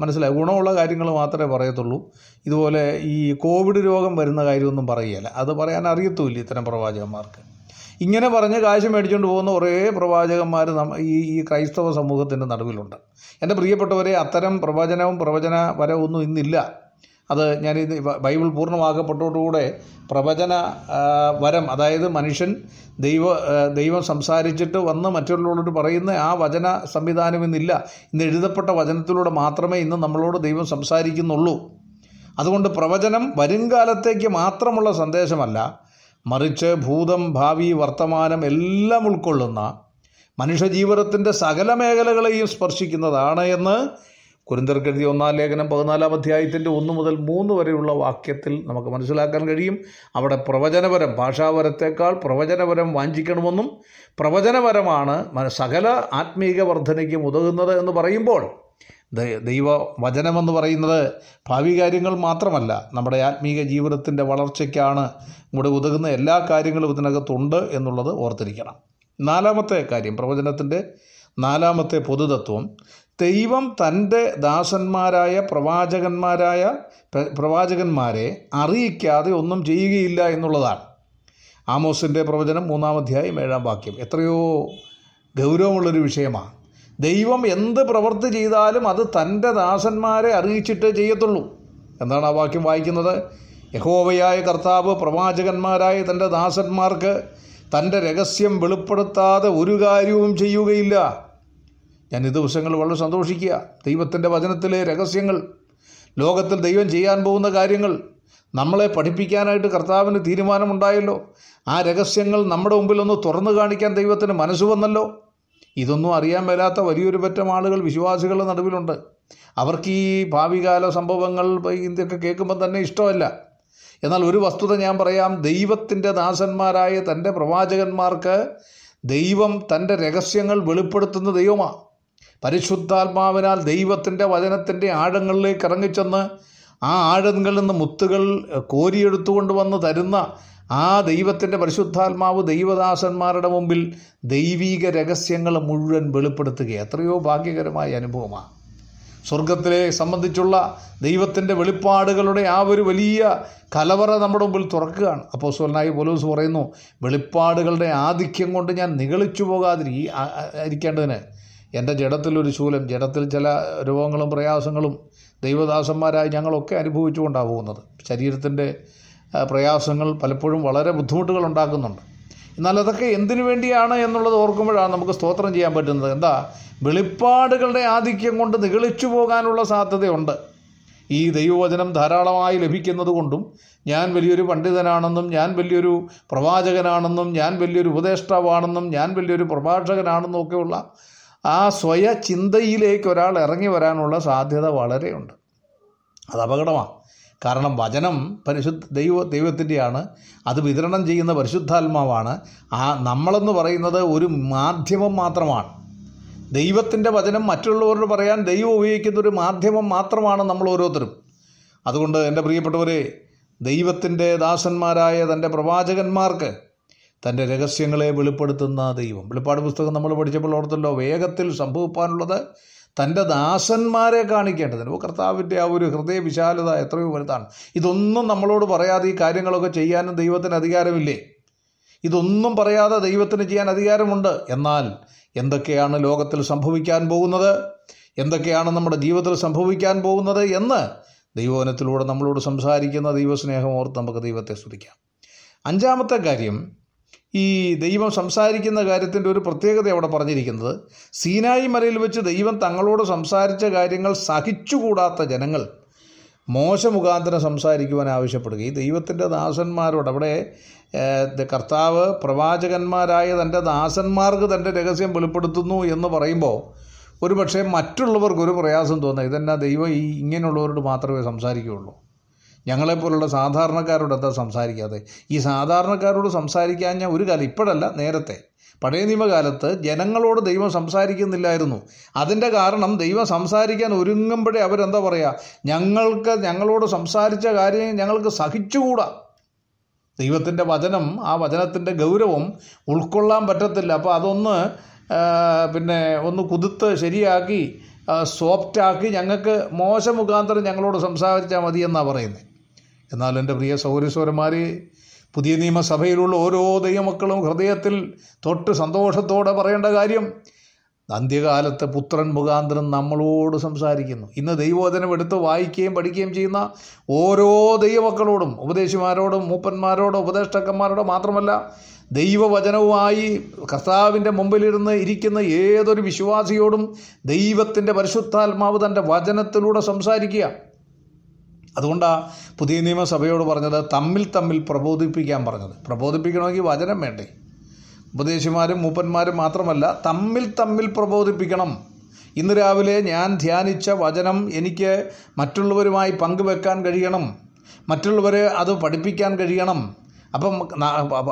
മനസ്സിലായി? ഗുണമുള്ള കാര്യങ്ങൾ മാത്രമേ പറയത്തുള്ളൂ. ഇതുപോലെ ഈ കോവിഡ് രോഗം വരുന്ന കാര്യമൊന്നും പറയുകയില്ല. അത് പറയാൻ അറിയത്തുമില്ല ഇത്തരം പ്രവാചകന്മാർക്ക്. ഇങ്ങനെ പറഞ്ഞ് കാശ് മേടിച്ചുകൊണ്ട് പോകുന്ന കുറേ പ്രവാചകന്മാർ ഈ ഈ ക്രൈസ്തവ സമൂഹത്തിന്റെ നടുവിലുണ്ട്. എന്റെ പ്രിയപ്പെട്ടവരെ അത്തരം പ്രവചനവും പ്രവചന വരവൊന്നും ഇന്നില്ല. അത് ഞാൻ ഇത് ബൈബിൾ പൂർണമാക്കപ്പെട്ടതോടുകൂടെ പ്രവചന വരം അതായത് മനുഷ്യൻ ദൈവ ദൈവം സംസാരിച്ചിട്ട് വന്ന് മറ്റുള്ളവരോട് പറയുന്ന ആ വചന സംവിധാനം ഇന്നില്ല. ഇന്ന് എഴുതപ്പെട്ട വചനത്തിലൂടെ മാത്രമേ ഇന്ന് നമ്മളോട് ദൈവം സംസാരിക്കുന്നുള്ളൂ. അതുകൊണ്ട് പ്രവചനം വരുംകാലത്തേക്ക് മാത്രമുള്ള സന്ദേശമല്ല മറിച്ച് ഭൂതം ഭാവി വർത്തമാനം എല്ലാം ഉൾക്കൊള്ളുന്ന മനുഷ്യജീവിതത്തിന്റെ സകല മേഖലകളെയും സ്പർശിക്കുന്നതാണ് എന്ന് കുരിന്തർക്കെഴുതിയ ഒന്നാം ലേഖനം പതിനാലാം അധ്യായത്തിന്റെ ഒന്ന് മുതൽ മൂന്ന് വരെയുള്ള വാക്യത്തിൽ നമുക്ക് മനസ്സിലാക്കാൻ കഴിയും. അവിടെ പ്രവചനപരം ഭാഷാപരത്തേക്കാൾ പ്രവചനപരം വാഞ്ചിക്കണമെന്നും പ്രവചനപരമാണ് സകല ആത്മീക വർധനയ്ക്കും ഉതകുന്നത് എന്ന് പറയുമ്പോൾ ദൈവ വചനമെന്ന് പറയുന്നത് ഭാവി കാര്യങ്ങൾ മാത്രമല്ല നമ്മുടെ ആത്മീക ജീവിതത്തിന്റെ വളർച്ചയ്ക്കാണ് ഇവിടെ ഉതകുന്ന എല്ലാ കാര്യങ്ങളും ഇതിനകത്തുണ്ട് എന്നുള്ളത് ഓർത്തിരിക്കണം. നാലാമത്തെ കാര്യം പ്രവചനത്തിന്റെ നാലാമത്തെ പൊതുതത്വം ദൈവം തന്റെ ദാസന്മാരായ പ്രവാചകന്മാരായ പ്രവാചകന്മാരെ അറിയിക്കാതെ ഒന്നും ചെയ്യുകയില്ല എന്നുള്ളതാണ്. ആമോസിന്റെ പ്രവചനം മൂന്നാം അധ്യായം ഏഴാം വാക്യം. എത്രയോ ഗൗരവമുള്ളൊരു വിഷയമാണ്. ദൈവം എന്ത് പ്രവൃത്തി ചെയ്താലും അത് തന്റെ ദാസന്മാരെ അറിയിച്ചിട്ടേ ചെയ്യത്തുള്ളൂ. എന്താണ് ആ വാക്യം വായിക്കുന്നത്? യഹോവയായ കർത്താവ് പ്രവാചകന്മാരായ തന്റെ ദാസന്മാർക്ക് തന്റെ രഹസ്യം വെളിപ്പെടുത്താതെ ഒരു കാര്യവും ചെയ്യുകയില്ല. ഞാൻ ഈ ദിവസങ്ങൾ വളരെ സന്തോഷിക്കുക. ദൈവത്തിന്റെ വചനത്തിലെ രഹസ്യങ്ങൾ ലോകത്തിൽ ദൈവം ചെയ്യാൻ പോകുന്ന കാര്യങ്ങൾ നമ്മളെ പഠിപ്പിക്കാനായിട്ട് കർത്താവിന് തീരുമാനമുണ്ടായല്ലോ. ആ രഹസ്യങ്ങൾ നമ്മുടെ മുമ്പിൽ ഒന്ന് തുറന്നു കാണിക്കാൻ ദൈവത്തിന് മനസ്സ് വന്നല്ലോ. ഇതൊന്നും അറിയാൻ മേലാത്ത വലിയൊരു പറ്റം ആളുകൾ വിശ്വാസികളുടെ നടുവിലുണ്ട്. അവർക്ക് ഈ ഭാവികാല സംഭവങ്ങൾ ഇതൊക്കെ കേൾക്കുമ്പോൾ തന്നെ ഇഷ്ടമല്ല. എന്നാൽ ഒരു വസ്തുത ഞാൻ പറയാം ദൈവത്തിന്റെ ദാസന്മാരായ തന്റെ പ്രവാചകന്മാർക്ക് ദൈവം തന്റെ രഹസ്യങ്ങൾ വെളിപ്പെടുത്തുന്ന ദൈവമാണ് പരിശുദ്ധാത്മാവിനാൽ ദൈവത്തിന്റെ വചനത്തിന്റെ ആഴങ്ങളിലേക്ക് ഇറങ്ങിച്ചെന്ന് ആ ആഴങ്ങളിൽ നിന്ന് മുത്തുകൾ കോരിയെടുത്തുകൊണ്ട് വന്ന് തരുന്ന ആ ദൈവത്തിന്റെ പരിശുദ്ധാത്മാവ് ദൈവദാസന്മാരുടെ മുമ്പിൽ ദൈവീക രഹസ്യങ്ങൾ മുഴുവൻ വെളിപ്പെടുത്തുക. എത്രയോ ഭാഗ്യകരമായ അനുഭവമാണ്. സ്വർഗത്തിലെ സംബന്ധിച്ചുള്ള ദൈവത്തിന്റെ വെളിപ്പാടുകളുടെ ആ ഒരു വലിയ കലവറ നമ്മുടെ മുമ്പിൽ തുറക്കുകയാണ്. അപ്പോൾ സ്വലനായി പോലീസ് പറയുന്നു വെളിപ്പാടുകളുടെ ആധിക്യം കൊണ്ട് ഞാൻ നിഗളിച്ചു പോകാതിരി ഇരിക്കേണ്ടതിന്. എന്റെ ജഡത്തിലൊരു ശൂലം ജഡത്തിൽ ചില രോഗങ്ങളും പ്രയാസങ്ങളും ദൈവദാസന്മാരായി ഞങ്ങളൊക്കെ അനുഭവിച്ചുകൊണ്ടാണ് പോകുന്നത്. ശരീരത്തിന്റെ പ്രയാസങ്ങൾ പലപ്പോഴും വളരെ ബുദ്ധിമുട്ടുകൾ ഉണ്ടാക്കുന്നുണ്ട് എന്നാൽ അതൊക്കെ എന്തിനു വേണ്ടിയാണ് എന്നുള്ളത് ഓർക്കുമ്പോഴാണ് നമുക്ക് സ്തോത്രം ചെയ്യാൻ പറ്റുന്നത്. എന്താ? വെളിപ്പാടുകളുടെ ആധിക്യം കൊണ്ട് നിഗളിച്ചു പോകാനുള്ള സാധ്യതയുണ്ട്. ഈ ദൈവവചനം ധാരാളമായി ലഭിക്കുന്നത് കൊണ്ടും ഞാൻ വലിയൊരു പണ്ഡിതനാണെന്നും ഞാൻ വലിയൊരു പ്രവാചകനാണെന്നും ഞാൻ വലിയൊരു ഉപദേഷ്ടാവാണെന്നും ഞാൻ വലിയൊരു പ്രഭാഷകനാണെന്നും ഒക്കെയുള്ള ആ സ്വയ ചിന്തയിലേക്ക് ഒരാൾ ഇറങ്ങി വരാനുള്ള സാധ്യത വളരെയുണ്ട്. അത് അപകടമാണ്. കാരണം വചനം പരിശുദ്ധ ദൈവ ദൈവത്തിന്റെയാണ് അത് വിതരണം ചെയ്യുന്ന പരിശുദ്ധാത്മാവാണ്. ആ നമ്മളെന്ന് പറയുന്നത് ഒരു മാധ്യമം മാത്രമാണ്. ദൈവത്തിന്റെ വചനം മറ്റുള്ളവരോട് പറയാൻ ദൈവം ഉപയോഗിക്കുന്ന ഒരു മാധ്യമം മാത്രമാണ് നമ്മൾ ഓരോരുത്തരും. അതുകൊണ്ട് എന്റെ പ്രിയപ്പെട്ടവരെ ദൈവത്തിന്റെ ദാസന്മാരായ തന്റെ പ്രവാചകന്മാർക്ക് തന്റെ രഹസ്യങ്ങളെ വെളിപ്പെടുത്തുന്ന ദൈവം. വെളിപ്പാട് പുസ്തകം നമ്മൾ പഠിച്ചപ്പോൾ ഓർത്തല്ലോ വേഗത്തിൽ സംഭവിക്കാനുള്ളത് തന്റെ ദാസന്മാരെ കാണിക്കേണ്ടതിന്. ഓ കർത്താവിന്റെ ആ ഒരു ഹൃദയവിശാലത എത്രയോ വലുതാണ്. ഇതൊന്നും നമ്മളോട് പറയാതെ ഈ കാര്യങ്ങളൊക്കെ ചെയ്യാനും ദൈവത്തിന് അധികാരമില്ലേ? ഇതൊന്നും പറയാതെ ദൈവത്തിന് ചെയ്യാൻ അധികാരമുണ്ട്. എന്നാൽ എന്തൊക്കെയാണ് ലോകത്തിൽ സംഭവിക്കാൻ പോകുന്നത്? എന്തൊക്കെയാണ് നമ്മുടെ ജീവിതത്തിൽ സംഭവിക്കാൻ പോകുന്നത് എന്ന് ദൈവവനത്തിലൂടെ നമ്മളോട് സംസാരിക്കുന്ന ദൈവസ്നേഹം ഓർത്ത് നമുക്ക് ദൈവത്തെ സ്തുതിക്കാം. അഞ്ചാമത്തെ കാര്യം ഈ ദൈവം സംസാരിക്കുന്ന കാര്യത്തിന്റെ ഒരു പ്രത്യേകത അവിടെ പറഞ്ഞിരിക്കുന്നത്. സീനായി മലയിൽ വെച്ച് ദൈവം തങ്ങളോട് സംസാരിച്ച കാര്യങ്ങൾ സഹിച്ചുകൂടാത്ത ജനങ്ങൾ മോശ മുഖാന്തരം സംസാരിക്കുവാൻ ആവശ്യപ്പെടുക. ഈ ദൈവത്തിന്റെ ദാസന്മാരോട് അവിടെ കർത്താവ് പ്രവാചകന്മാരായ തന്റെ ദാസന്മാർക്ക് തന്റെ രഹസ്യം വെളിപ്പെടുത്തുന്നു എന്ന് പറയുമ്പോൾ ഒരു പക്ഷേ മറ്റുള്ളവർക്ക് ഒരു പ്രയാസം തോന്നുക ഇതെന്നാ ദൈവം ഈ ഇങ്ങനെയുള്ളവരോട് മാത്രമേ സംസാരിക്കുകയുള്ളൂ. ഞങ്ങളെപ്പോലുള്ള സാധാരണക്കാരോട് എന്താ സംസാരിക്കാതെ. ഈ സാധാരണക്കാരോട് സംസാരിക്കാൻ ഞാൻ ഒരു കാലം ഇപ്പോഴല്ല നേരത്തെ. പഴയ നിയമകാലത്ത് ജനങ്ങളോട് ദൈവം സംസാരിക്കുന്നില്ലായിരുന്നു. അതിന്റെ കാരണം ദൈവം സംസാരിക്കാൻ ഒരുങ്ങുമ്പോഴേ അവരെന്താ പറയുക ഞങ്ങൾക്ക് ഞങ്ങളോട് സംസാരിച്ച കാര്യം ഞങ്ങൾക്ക് സഹിച്ചുകൂടാ. ദൈവത്തിന്റെ വചനം ആ വചനത്തിന്റെ ഗൗരവം ഉൾക്കൊള്ളാൻ പറ്റത്തില്ല. അപ്പോൾ അതൊന്ന് പിന്നെ ഒന്ന് കുതിർത്ത് ശരിയാക്കി സോഫ്റ്റാക്കി ഞങ്ങൾക്ക് മോശ മുഖാന്തരം ഞങ്ങളോട് സംസാരിച്ചാൽ മതി എന്നാണ് പറയുന്നത് എന്നാൽ എന്റെ പ്രിയ സൗരസ്വരന്മാരെ പുതിയ നിയമസഭയിലുള്ള ഓരോ ദൈവമക്കളും ഹൃദയത്തിൽ തൊട്ട് സന്തോഷത്തോടെ പറയേണ്ട കാര്യം അന്ത്യകാലത്ത് പുത്രൻ മുഖാന്തരം നമ്മളോട് സംസാരിക്കുന്നു. ഇന്ന് ദൈവവചനം എടുത്ത് വായിക്കുകയും പഠിക്കുകയും ചെയ്യുന്ന ഓരോ ദൈവമക്കളോടും ഉപദേശിമാരോടും മൂപ്പന്മാരോടും ഉപദേഷ്ടക്കന്മാരോടും മാത്രമല്ല ദൈവവചനവുമായി കർത്താവിന്റെ മുമ്പിലിരുന്ന് ഇരിക്കുന്ന ഏതൊരു വിശ്വാസിയോടും ദൈവത്തിന്റെ പരിശുദ്ധാത്മാവ് തന്റെ വചനത്തിലൂടെ സംസാരിക്കുക. അതുകൊണ്ടാണ് പുതിയ നിയമസഭയോട് പറഞ്ഞത് തമ്മിൽ തമ്മിൽ പ്രബോധിപ്പിക്കാൻ പറഞ്ഞത്. പ്രബോധിപ്പിക്കണമെങ്കിൽ വചനം വേണ്ടേ? ഉപദേശിമാരും മൂപ്പന്മാരും മാത്രമല്ല തമ്മിൽ തമ്മിൽ പ്രബോധിപ്പിക്കണം. ഇന്ന് രാവിലെ ഞാൻ ധ്യാനിച്ച വചനം എനിക്ക് മറ്റുള്ളവരുമായി പങ്കുവെക്കാൻ കഴിയണം. മറ്റുള്ളവരെ അത് പഠിപ്പിക്കാൻ കഴിയണം. അപ്പം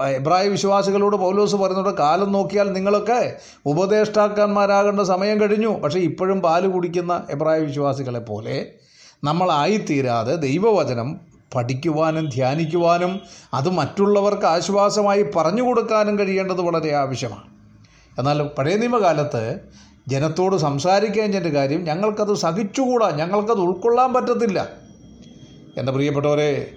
എബ്രായ വിശ്വാസികളോട് പൗലോസ് പറയുന്നുണ്ട് കാലം നോക്കിയാൽ നിങ്ങളൊക്കെ ഉപദേഷ്ടാക്കന്മാരാകേണ്ട സമയം കഴിഞ്ഞു. പക്ഷേ ഇപ്പോഴും പാൽ കുടിക്കുന്ന എബ്രായ വിശ്വാസികളെ പോലെ നമ്മളായിത്തീരാതെ ദൈവവചനം പഠിക്കുവാനും ധ്യാനിക്കുവാനും അത് മറ്റുള്ളവർക്ക് ആശ്വാസമായി പറഞ്ഞു കൊടുക്കാനും കഴിയേണ്ടത് വളരെ ആവശ്യമാണ്. എന്നാൽ പഴയ നിയമകാലത്ത് ജനത്തോട് സംസാരിക്കേണ്ട കാര്യം ഞങ്ങൾക്കത് സഹിച്ചുകൂടാ ഞങ്ങൾക്കത് ഉൾക്കൊള്ളാൻ പറ്റത്തില്ല. എന്റെ പ്രിയപ്പെട്ടവരെ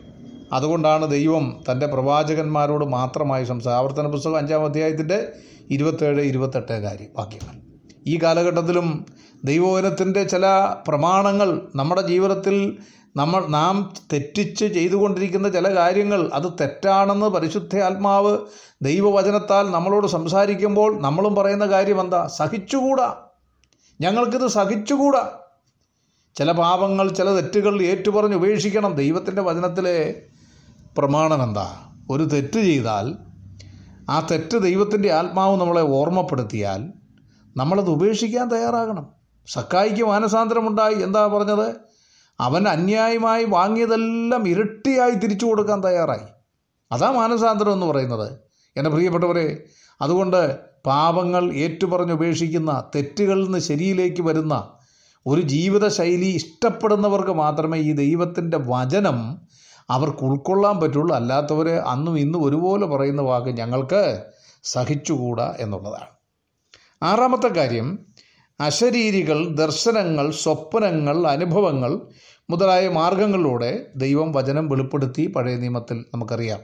അതുകൊണ്ടാണ് ദൈവം തന്റെ പ്രവാചകന്മാരോട് മാത്രമായി സംസാ ആവർത്തന പുസ്തകം അഞ്ചാം അധ്യായത്തിന്റെ ഇരുപത്തേഴ് ഇരുപത്തെട്ട് കാര്യം വാക്യങ്ങൾ. ഈ കാലഘട്ടത്തിലും ദൈവവചനത്തിന്റെ ചില പ്രമാണങ്ങൾ നമ്മുടെ ജീവിതത്തിൽ നമ്മൾ നാം തെറ്റിച്ച് ചെയ്തുകൊണ്ടിരിക്കുന്ന ചില കാര്യങ്ങൾ അത് തെറ്റാണെന്ന് പരിശുദ്ധ ആത്മാവ് ദൈവവചനത്താൽ നമ്മളോട് സംസാരിക്കുമ്പോൾ നമ്മളും പറയുന്ന കാര്യം എന്താ? സഹിച്ചുകൂടാ. ഞങ്ങൾക്കിത് സഹിച്ചുകൂടാ. ചില പാപങ്ങൾ ചില തെറ്റുകൾ ഏറ്റുപറഞ്ഞ് ഉപേക്ഷിക്കണം. ദൈവത്തിന്റെ വചനത്തിലെ പ്രമാണം എന്താ? ഒരു തെറ്റ് ചെയ്താൽ ആ തെറ്റ് ദൈവത്തിന്റെ ആത്മാവ് നമ്മളെ ഓർമ്മപ്പെടുത്തിയാൽ നമ്മളത് ഉപേക്ഷിക്കാൻ തയ്യാറാകണം. സക്കായിക്ക് മാനസാന്തരമുണ്ടായി. എന്താ പറഞ്ഞത്? അവൻ അന്യായമായി വാങ്ങിയതെല്ലാം ഇരട്ടിയായി തിരിച്ചു കൊടുക്കാൻ തയ്യാറായി. അതാ മാനസാന്തരം എന്ന് പറയുന്നത്. എന്റെ പ്രിയപ്പെട്ടവരെ അതുകൊണ്ട് പാപങ്ങൾ ഏറ്റുപറഞ്ഞ് ഉപേക്ഷിക്കുന്ന തെറ്റുകളിൽ നിന്ന് ശരിയിലേക്ക് വരുന്ന ഒരു ജീവിതശൈലി ഇഷ്ടപ്പെടുന്നവർക്ക് മാത്രമേ ഈ ദൈവത്തിന്റെ വചനം അവർക്ക് ഉൾക്കൊള്ളാൻ പറ്റുള്ളൂ. അല്ലാത്തവർ അന്നും ഇന്നും ഒരുപോലെ പറയുന്ന വാക്ക് ഞങ്ങൾക്ക് സഹിച്ചുകൂടാ എന്നുള്ളതാണ്. ആറാമത്തെ കാര്യം അശരീരികൾ ദർശനങ്ങൾ സ്വപ്നങ്ങൾ അനുഭവങ്ങൾ മുതലായ മാർഗങ്ങളിലൂടെ ദൈവം വചനം വെളിപ്പെടുത്തി പഴയ നിയമത്തിൽ നമുക്കറിയാം.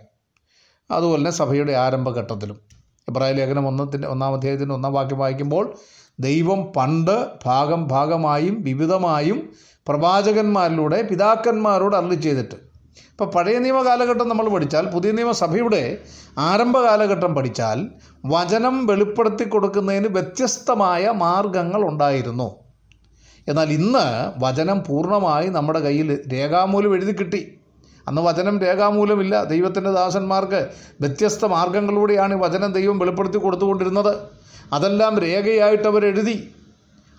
അതുപോലെ തന്നെ സഭയുടെ ആരംഭഘട്ടത്തിലും. ഇബ്രാഹിം ലേഖനം ഒന്നത്തിന്റെ ഒന്നാം അധ്യായത്തിന്റെ ഒന്നാം വാക്യം വായിക്കുമ്പോൾ ദൈവം പണ്ട് ഭാഗം ഭാഗമായും വിവിധമായും പ്രവാചകന്മാരിലൂടെ പിതാക്കന്മാരോട് അരളി ചെയ്തിട്ട് ഇപ്പോൾ പഴയ നിയമ കാലഘട്ടം നമ്മൾ പഠിച്ചാൽ പുതിയ നിയമസഭയുടെ ആരംഭ കാലഘട്ടം പഠിച്ചാൽ വചനം വെളിപ്പെടുത്തി കൊടുക്കുന്നതിന് വ്യത്യസ്തമായ മാർഗങ്ങൾ ഉണ്ടായിരുന്നു. എന്നാൽ ഇന്ന് വചനം പൂർണമായി നമ്മുടെ കയ്യിൽ രേഖാമൂലം എഴുതി കിട്ടി. അന്ന് വചനം രേഖാമൂലമില്ല. ദൈവത്തിന്റെ ദാസന്മാർക്ക് വ്യത്യസ്ത മാർഗങ്ങളിലൂടെയാണ് വചനം ദൈവം വെളിപ്പെടുത്തി കൊടുത്തുകൊണ്ടിരുന്നത്. അതെല്ലാം രേഖയായിട്ട് അവർ എഴുതി.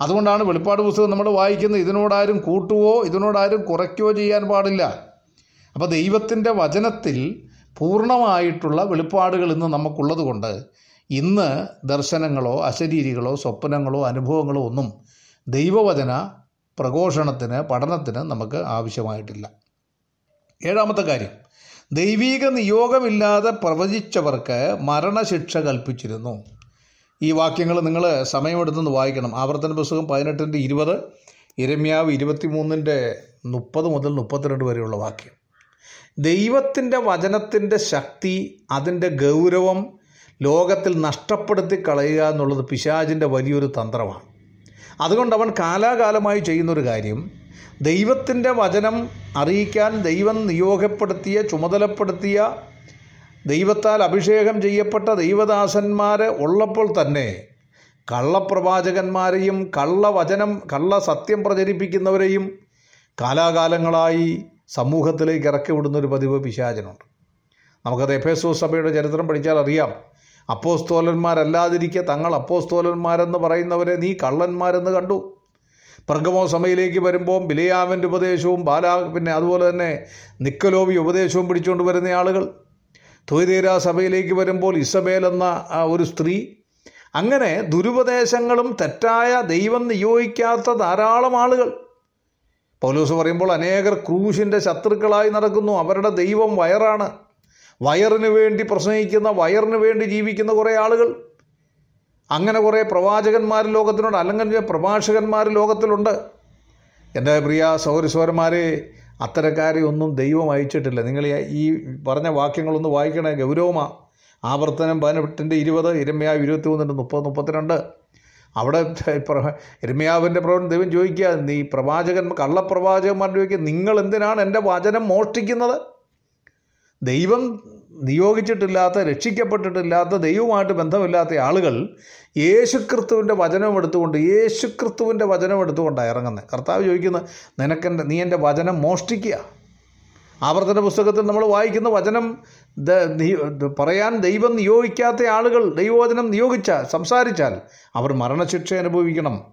അതുകൊണ്ടാണ് വെളിപ്പാട് പുസ്തകം നമ്മൾ വായിക്കുന്നത്. ഇതിനോടാരും കൂട്ടുവോ ഇതിനോടാരും കുറയ്ക്കുകയോ ചെയ്യാൻ പാടില്ല. അപ്പോൾ ദൈവത്തിന്റെ വചനത്തിൽ പൂർണമായിട്ടുള്ള വെളിപ്പാടുകൾ ഇന്ന് നമുക്കുള്ളത് കൊണ്ട് ഇന്ന് ദർശനങ്ങളോ അശരീരികളോ സ്വപ്നങ്ങളോ അനുഭവങ്ങളോ ഒന്നും ദൈവവചന പ്രഘോഷണത്തിന് പഠനത്തിന് നമുക്ക് ആവശ്യമായിട്ടില്ല. ഏഴാമത്തെ കാര്യം. ദൈവീക നിയോഗമില്ലാതെ പ്രവചിച്ചവർക്ക് മരണശിക്ഷ കൽപ്പിച്ചിരുന്നു. ഈ വാക്യങ്ങൾ നിങ്ങൾ സമയമെടുത്തൊന്ന് വായിക്കണം. ആവർത്തന പുസ്തകം പതിനെട്ടിന്റെ ഇരുപത് ഇരമ്യാവ് ഇരുപത്തിമൂന്നിന്റെ മുപ്പത് മുതൽ മുപ്പത്തിരണ്ട് വരെയുള്ള വാക്യം. ദൈവത്തിന്റെ വചനത്തിന്റെ ശക്തി അതിന്റെ ഗൗരവം ലോകത്തിൽ നഷ്ടപ്പെടുത്തി കളയുക എന്നുള്ളത് പിശാചിന്റെ വലിയൊരു തന്ത്രമാണ്. അതുകൊണ്ട് അവൻ കാലാകാലമായി ചെയ്യുന്നൊരു കാര്യം ദൈവത്തിന്റെ വചനം അറിയിക്കാൻ ദൈവം നിയോഗപ്പെടുത്തിയ ചുമതലപ്പെടുത്തിയ ദൈവത്താൽ അഭിഷേകം ചെയ്യപ്പെട്ട ദൈവദാസന്മാർ ഉള്ളപ്പോൾ തന്നെ കള്ളപ്രവാചകന്മാരെയും കള്ളവചനം കള്ള സത്യം പ്രചരിപ്പിക്കുന്നവരെയും കാലാകാലങ്ങളായി സമൂഹത്തിലേക്ക് ഇറക്കി വിടുന്ന ഒരു പതിവ് പിശാചനുണ്ട്. നമുക്കത് എഫേസോ സഭയുടെ ചരിത്രം പഠിച്ചാൽ അറിയാം. അപ്പോസ്തോലന്മാരല്ലാതിരിക്കെ തങ്ങൾ അപ്പോസ്തോലന്മാരെന്ന് പറയുന്നവരെ നീ കള്ളന്മാരെന്ന് കണ്ടു. പ്രഗമോ സമയിലേക്ക് വരുമ്പോൾ ബിലയാവിന്റെ ഉപദേശവും ബാലാ പിന്നെ അതുപോലെ തന്നെ നിക്കലോവി ഉപദേശവും പിടിച്ചുകൊണ്ട് വരുന്ന ആളുകൾ. തൊയ്തേര സഭയിലേക്ക് വരുമ്പോൾ ഇസബേൽ എന്ന ഒരു സ്ത്രീ. അങ്ങനെ ദുരുപദേശങ്ങളും തെറ്റായ ദൈവം നിയോഗിക്കാത്ത ധാരാളം ആളുകൾ. പൗലോസ് പറയുമ്പോൾ അനേകർ ക്രൂശിന്റെ ശത്രുക്കളായി നടക്കുന്നു. അവരുടെ ദൈവം വയറാണ്. വയറിന് വേണ്ടി പ്രസംഗിക്കുന്ന വയറിന് വേണ്ടി ജീവിക്കുന്ന കുറേ ആളുകൾ. അങ്ങനെ കുറേ പ്രവാചകന്മാർ ലോകത്തിനുണ്ട് അല്ലെങ്കിൽ പ്രഭാഷകന്മാർ ലോകത്തിലുണ്ട്. എന്റെ പ്രിയ സൗരസ്വരന്മാരെ അത്തരക്കാരെ ഒന്നും ദൈവം അയച്ചിട്ടില്ല. നിങ്ങൾ ഈ പറഞ്ഞ വാക്യങ്ങളൊന്ന് വായിക്കണേ. ഗൗരവമാണ് ആവർത്തനം പതിനെട്ടിന്റെ ഇരുപത് ഇരമ്യാവ് ഇരുപത്തി മൂന്നിന്റെ മുപ്പത് മുപ്പത്തിരണ്ട്. അവിടെ ഇരമ്യാവിന്റെ പ്രവചനം ദൈവം ചോദിക്കുക നീ പ്രവാചകൻ കള്ളപ്രവാചകന്മാർ ചോദിക്കുക നിങ്ങൾ എന്തിനാണ് എന്റെ വചനം മോഷ്ടിക്കുന്നത്? ദൈവം നിയോഗിച്ചിട്ടില്ലാത്ത രക്ഷിക്കപ്പെട്ടിട്ടില്ലാത്ത ദൈവവുമായിട്ട് ബന്ധമില്ലാത്ത ആളുകൾ യേശുക്രിസ്തുവിന്റെ വചനം എടുത്തുകൊണ്ട് യേശുക്രിസ്തുവിന്റെ വചനം എടുത്തുകൊണ്ടാണ് ഇറങ്ങുന്നത്. കർത്താവ് ചോദിക്കുന്നത് നിനക്കെന്റെ നീ എന്റെ വചനം മോഷ്ടിക്കുക? ആവർത്തന പുസ്തകത്തിൽ നമ്മൾ വായിക്കുന്ന വചനം പറയാൻ ദൈവം നിയോഗിക്കാത്ത ആളുകൾ ദൈവവചനം നിയോഗിച്ച സംസാരിച്ചാൽ അവർ മരണശിക്ഷ അനുഭവിക്കണം.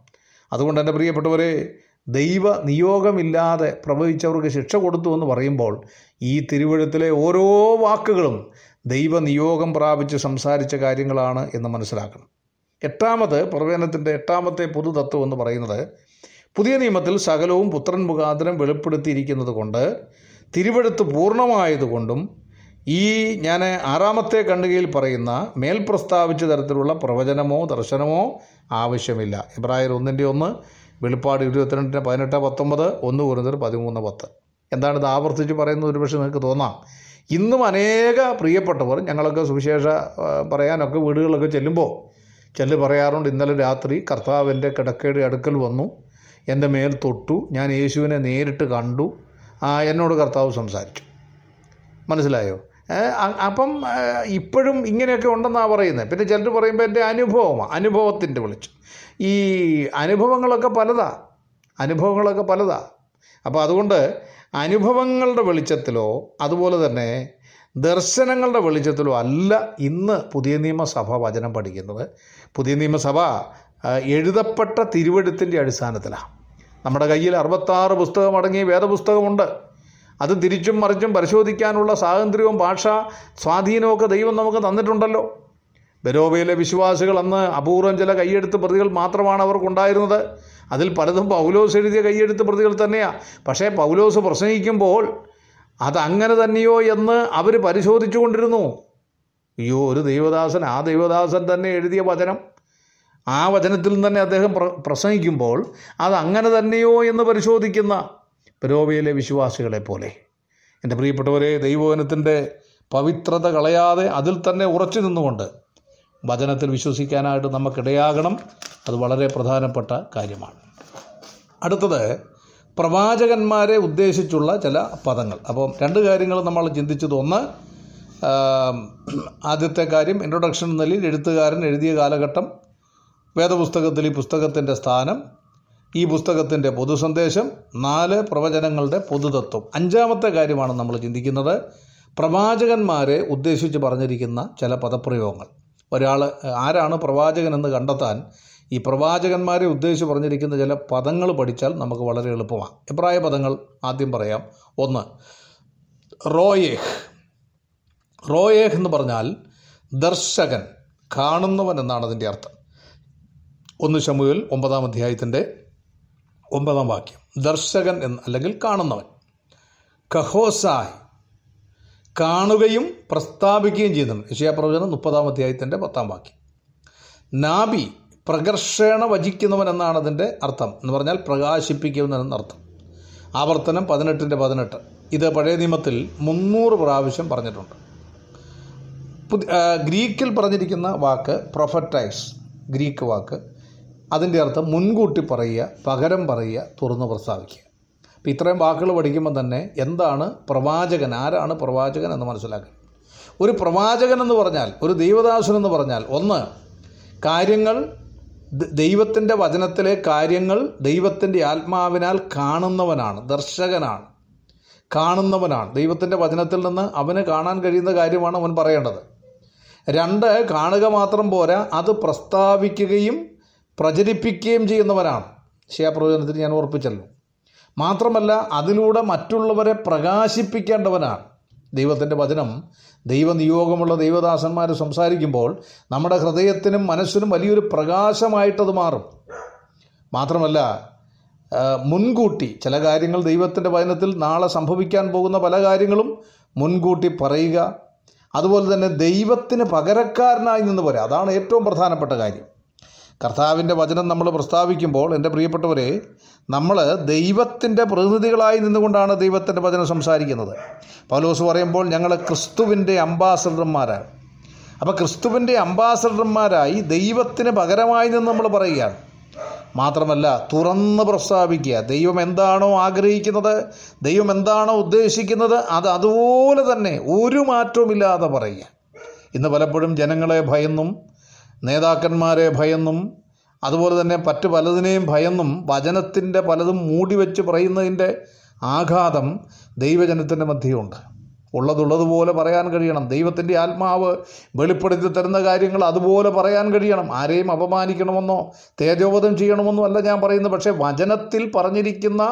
അതുകൊണ്ട് എന്റെ പ്രിയപ്പെട്ടവരെ ദൈവ നിയോഗമില്ലാതെ പ്രവഹിച്ചവർക്ക് ശിക്ഷ കൊടുത്തു എന്ന് പറയുമ്പോൾ ഈ തിരുവഴുത്തിലെ ഓരോ വാക്കുകളും ദൈവ നിയോഗം പ്രാപിച്ച് സംസാരിച്ച കാര്യങ്ങളാണ് എന്ന് മനസ്സിലാക്കണം. എട്ടാമത് പ്രവേനത്തിന്റെ എട്ടാമത്തെ പൊതുതത്വം എന്ന് പറയുന്നത് പുതിയ നിയമത്തിൽ സകലവും പുത്രൻ മുഖാന്തരം വെളിപ്പെടുത്തിയിരിക്കുന്നത് കൊണ്ട് തിരുവഴുത്ത് പൂർണമായതുകൊണ്ടും ഈ ഞാൻ ആറാമത്തെ ഖണ്ഡികയിൽ പറയുന്ന മേൽ പ്രസ്താവിച്ച തരത്തിലുള്ള പ്രവചനമോ ദർശനമോ ആവശ്യമില്ല. ഇബ്രാഹിർ ഒന്നിന്റെ ഒന്ന് വെളിപ്പാട് ഇരുപത്തിരണ്ടിന് പതിനെട്ട് പത്തൊമ്പത് ഒന്ന് കുറഞ്ഞത് പതിമൂന്ന് പത്ത്. എന്താണ് ഇത് ആവർത്തിച്ച് പറയുന്നത്? ഒരുപക്ഷെ നിങ്ങൾക്ക് തോന്നാം. ഇന്നും അനേക പ്രിയപ്പെട്ടവർ ഞങ്ങളൊക്കെ സുവിശേഷ പറയാനൊക്കെ വീടുകളിലൊക്കെ ചെല്ലുമ്പോൾ ചെല്ല് പറയാറുണ്ട്. ഇന്നലെ രാത്രി കർത്താവിന്റെ കിടക്കയുടെ അടുക്കൽ വന്നു. എന്റെ മേൽ തൊട്ടു. ഞാൻ യേശുവിനെ നേരിട്ട് കണ്ടു. എന്നോട് കർത്താവ് സംസാരിച്ചു. മനസ്സിലായോ? അപ്പം ഇപ്പോഴും ഇങ്ങനെയൊക്കെ ഉണ്ടെന്നാണ് പറയുന്നത്. പിന്നെ ചിലർ പറയുമ്പോൾ എന്റെ അനുഭവമാണ് അനുഭവത്തിന്റെ വിളിച്ചു. ഈ അനുഭവങ്ങളൊക്കെ പലതാ അനുഭവങ്ങളൊക്കെ പലതാ. അപ്പോൾ അതുകൊണ്ട് അനുഭവങ്ങളുടെ വെളിച്ചത്തിലോ അതുപോലെ തന്നെ ദർശനങ്ങളുടെ വെളിച്ചത്തിലോ അല്ല ഇന്ന് പുതിയ നിയമസഭ വചനം പഠിക്കുന്നത്. പുതിയ നിയമസഭ എഴുതപ്പെട്ട തിരുവഴുത്തിന്റെ അടിസ്ഥാനത്തിലാണ് നമ്മുടെ കയ്യിൽ അറുപത്താറ് പുസ്തകം അടങ്ങി വേദപുസ്തകമുണ്ട്. അത് തിരിച്ചും മറിച്ചും പരിശോധിക്കാനുള്ള സ്വാതന്ത്ര്യവും ഭാഷ സ്വാധീനമൊക്കെ ദൈവം നമുക്ക് തന്നിട്ടുണ്ടല്ലോ. ബരോബയിലെ വിശ്വാസികൾ അന്ന് അപൂർവം ചില കൈയെഴുത്ത് പ്രതികൾ മാത്രമാണ് അവർക്കുണ്ടായിരുന്നത് അതിൽ പലതും പൗലോസ് എഴുതിയ കൈയെഴുത്ത് പ്രതികൾ തന്നെയാണ് പക്ഷേ പൗലോസ് പ്രസംഗിക്കുമ്പോൾ അതങ്ങനെ തന്നെയോ എന്ന് അവർ പരിശോധിച്ചു കൊണ്ടിരുന്നു അയ്യോ ഒരു ദൈവദാസൻ ആ ദൈവദാസൻ തന്നെ എഴുതിയ വചനം. ആ വചനത്തിൽ നിന്ന് തന്നെ അദ്ദേഹം പ്ര പ്രസംഗിക്കുമ്പോൾ അത് അങ്ങനെ തന്നെയോ എന്ന് പരിശോധിക്കുന്ന പെരോവയിലെ വിശ്വാസികളെ പോലെ. എന്റെ പ്രിയപ്പെട്ടവരെ ദൈവവചനത്തിന്റെ പവിത്രത കളയാതെ അതിൽ തന്നെ ഉറച്ചു നിന്നുകൊണ്ട് വചനത്തിൽ വിശ്വസിക്കാനായിട്ട് നമുക്കിടയാകണം. അത് വളരെ പ്രധാനപ്പെട്ട കാര്യമാണ്. അടുത്തത് പ്രവാചകന്മാരെ ഉദ്ദേശിച്ചുള്ള ചില പദങ്ങൾ. അപ്പം രണ്ട് കാര്യങ്ങൾ നമ്മൾ ചിന്തിച്ചത്. ഒന്ന് ആദ്യത്തെ കാര്യം ഇൻട്രൊഡക്ഷൻ നിലയിൽ എഴുത്തുകാരൻ എഴുതിയ കാലഘട്ടം വേദപുസ്തകത്തിൽ ഈ പുസ്തകത്തിന്റെ സ്ഥാനം ഈ പുസ്തകത്തിന്റെ പൊതുസന്ദേശം നാല് പ്രവചനങ്ങളുടെ പൊതുതത്വം. അഞ്ചാമത്തെ കാര്യമാണ് നമ്മൾ ചിന്തിക്കുന്നത്. പ്രവാചകന്മാരെ ഉദ്ദേശിച്ച് പറഞ്ഞിരിക്കുന്ന ചില പദപ്രയോഗങ്ങൾ. ഒരാൾ ആരാണ് പ്രവാചകൻ എന്ന് കണ്ടെത്താൻ ഈ പ്രവാചകന്മാരെ ഉദ്ദേശിച്ച് പറഞ്ഞിരിക്കുന്ന ചില പദങ്ങൾ പഠിച്ചാൽ നമുക്ക് വളരെ എളുപ്പമാണ്. അഭിപ്രായ പദങ്ങൾ ആദ്യം പറയാം. ഒന്ന് റോയേഹ്. റോയേഹ് എന്ന് പറഞ്ഞാൽ ദർശകൻ കാണുന്നവൻ എന്നാണ് അതിന്റെ അർത്ഥം. ഒന്ന് ശമുവിൽ ഒമ്പതാം അധ്യായത്തിന്റെ ഒമ്പതാം വാക്യം. ദർശകൻ എന്ന് അല്ലെങ്കിൽ കാണുന്നവൻ. കഹോസായ് കാണുകയും പ്രസ്താവിക്കുകയും ചെയ്യുന്നുണ്ട് യശയാപ്രവചനം മുപ്പതാം അധ്യായത്തിന്റെ പത്താം വാക്യം. നാബി പ്രകർഷേണ വചിക്കുന്നവൻ എന്നാണ് അതിന്റെ അർത്ഥം. എന്ന് പറഞ്ഞാൽ പ്രകാശിപ്പിക്കുന്നവൻ എന്നർത്ഥം ആവർത്തനം പതിനെട്ടിന്റെ പതിനെട്ട്. ഇത് പഴയ നിയമത്തിൽ മുന്നൂറ് പ്രാവശ്യം പറഞ്ഞിട്ടുണ്ട്. ഗ്രീക്കിൽ പറഞ്ഞിരിക്കുന്ന വാക്ക് പ്രൊഫറ്റൈസ്. ഗ്രീക്ക് വാക്ക് അതിന്റെ അർത്ഥം മുൻകൂട്ടി പറയുക പകരം പറയുക തുറന്ന് പ്രസ്താവിക്കുക. അപ്പം ഇത്രയും വാക്കുകൾ പഠിക്കുമ്പോൾ തന്നെ എന്താണ് പ്രവാചകൻ? ആരാണ് പ്രവാചകൻ എന്ന് മനസ്സിലാക്കുക ഒരു പ്രവാചകൻ എന്ന് പറഞ്ഞാൽ ഒരു ദൈവദാസൻ എന്ന് പറഞ്ഞാൽ ഒന്ന് കാര്യങ്ങൾ ദൈവത്തിന്റെ വചനത്തിലെ കാര്യങ്ങൾ ദൈവത്തിന്റെ ആത്മാവിനാൽ കാണുന്നവനാണ് ദർശകനാണ്. കാണുന്നവനാണ്. ദൈവത്തിന്റെ വചനത്തിൽ നിന്ന് അവന് കാണാൻ കഴിയുന്ന കാര്യമാണ് അവൻ പറയേണ്ടത്. രണ്ട് കാണുക മാത്രം പോരാ അത് പ്രസ്താവിക്കുകയും പ്രചരിപ്പിക്കുകയും ചെയ്യുന്നവനാണ് ശിയാപ്രവചനത്തിൽ ഞാൻ ഓർപ്പിച്ചല്ലോ മാത്രമല്ല അതിലൂടെ മറ്റുള്ളവരെ പ്രകാശിപ്പിക്കേണ്ടവനാണ്. ദൈവത്തിന്റെ വചനം ദൈവനിയോഗമുള്ള ദൈവദാസന്മാർ സംസാരിക്കുമ്പോൾ നമ്മുടെ ഹൃദയത്തിനും മനസ്സിനും വലിയൊരു പ്രകാശമായിട്ടത് മാറും. മാത്രമല്ല മുൻകൂട്ടി ചില കാര്യങ്ങൾ ദൈവത്തിന്റെ വചനത്തിൽ നാളെ സംഭവിക്കാൻ പോകുന്ന പല കാര്യങ്ങളും മുൻകൂട്ടി പറയുക. അതുപോലെ തന്നെ ദൈവത്തിന് പകരക്കാരനായി നിന്ന് പോരാ. അതാണ് ഏറ്റവും പ്രധാനപ്പെട്ട കാര്യം. കർത്താവിന്റെ വചനം നമ്മൾ പ്രസ്താവിക്കുമ്പോൾ എന്റെ പ്രിയപ്പെട്ടവരെ നമ്മൾ ദൈവത്തിന്റെ പ്രതിനിധികളായി നിന്നുകൊണ്ടാണ് ദൈവത്തിന്റെ വചനം സംസാരിക്കുന്നത്. പൗലോസ് പറയുമ്പോൾ ഞങ്ങൾ ക്രിസ്തുവിന്റെ അംബാസഡർമാരാണ്. അപ്പോൾ ക്രിസ്തുവിന്റെ അംബാസഡർമാരായി ദൈവത്തിന് പകരമായി നിന്ന് നമ്മൾ പറയുകയാണ്. മാത്രമല്ല തുറന്ന് പ്രസ്താവിക്കുക. ദൈവം എന്താണോ ആഗ്രഹിക്കുന്നത് ദൈവം എന്താണോ ഉദ്ദേശിക്കുന്നത് അത് അതുപോലെ തന്നെ ഒരു മാറ്റവുമില്ലാതെ പറയുക. ഇന്ന് പലപ്പോഴും ജനങ്ങളെ ഭയന്നും നേതാക്കന്മാരെ ഭയന്നും അതുപോലെ തന്നെ മറ്റു പലതിനെയും ഭയന്നും വചനത്തിന്റെ പലതും മൂടി വെച്ച് പറയുന്നതിന്റെ ആഘാതം ദൈവജനത്തിന്റെ മധ്യമുണ്ട് ഉള്ളതുള്ളതുപോലെ പറയാൻ കഴിയണം. ദൈവത്തിന്റെ ആത്മാവ് വെളിപ്പെടുത്തി തരുന്ന കാര്യങ്ങൾ അതുപോലെ പറയാൻ കഴിയണം. ആരെയും അപമാനിക്കണമെന്നോ തേജോവധം ചെയ്യണമെന്നോ അല്ല ഞാൻ പറയുന്നത്. പക്ഷേ വചനത്തിൽ പറഞ്ഞിരിക്കുന്ന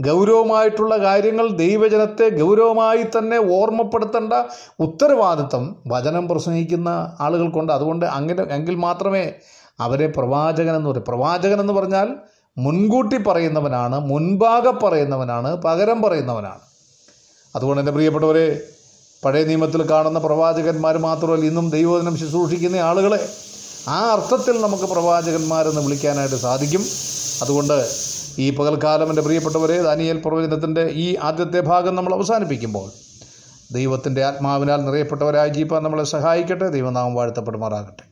ഗൗരവമായിട്ടുള്ള കാര്യങ്ങൾ ദൈവജനത്തെ ഗൗരവമായി തന്നെ ഓർമ്മപ്പെടുത്തേണ്ട ഉത്തരവാദിത്തം വചനം പ്രസംഗിക്കുന്ന ആളുകൾക്കുണ്ട്. അതുകൊണ്ട് അങ്ങനെ എങ്കിൽ മാത്രമേ അവരെ പ്രവാചകൻ എന്ന് പറയും. പ്രവാചകൻ എന്ന് പറഞ്ഞാൽ മുൻകൂട്ടി പറയുന്നവനാണ് മുൻപാകെ പറയുന്നവനാണ് പകരം പറയുന്നവനാണ്. അതുകൊണ്ട് എന്റെ പ്രിയപ്പെട്ടവരെ പഴയ നിയമത്തിൽ കാണുന്ന പ്രവാചകന്മാർ മാത്രമല്ല ഇന്നും ദൈവദിനം ശുശ്രൂഷിക്കുന്ന ആളുകളെ ആ അർത്ഥത്തിൽ നമുക്ക് പ്രവാചകന്മാരെന്ന് വിളിക്കാനായിട്ട് സാധിക്കും. അതുകൊണ്ട് ഈ പകൽക്കാലം എന്റെ പ്രിയപ്പെട്ടവരെ ദാനിയേൽ പ്രവചനത്തിന്റെ ഈ ആദ്യത്തെ ഭാഗം നമ്മൾ അവസാനിപ്പിക്കുമ്പോൾ ദൈവത്തിന്റെ ആത്മാവിനാൽ നിറയപ്പെട്ടവരായ ജീപ്പ നമ്മളെ സഹായിക്കട്ടെ ദൈവനാമം വാഴ്ത്തപ്പെടുമാറാകട്ടെ.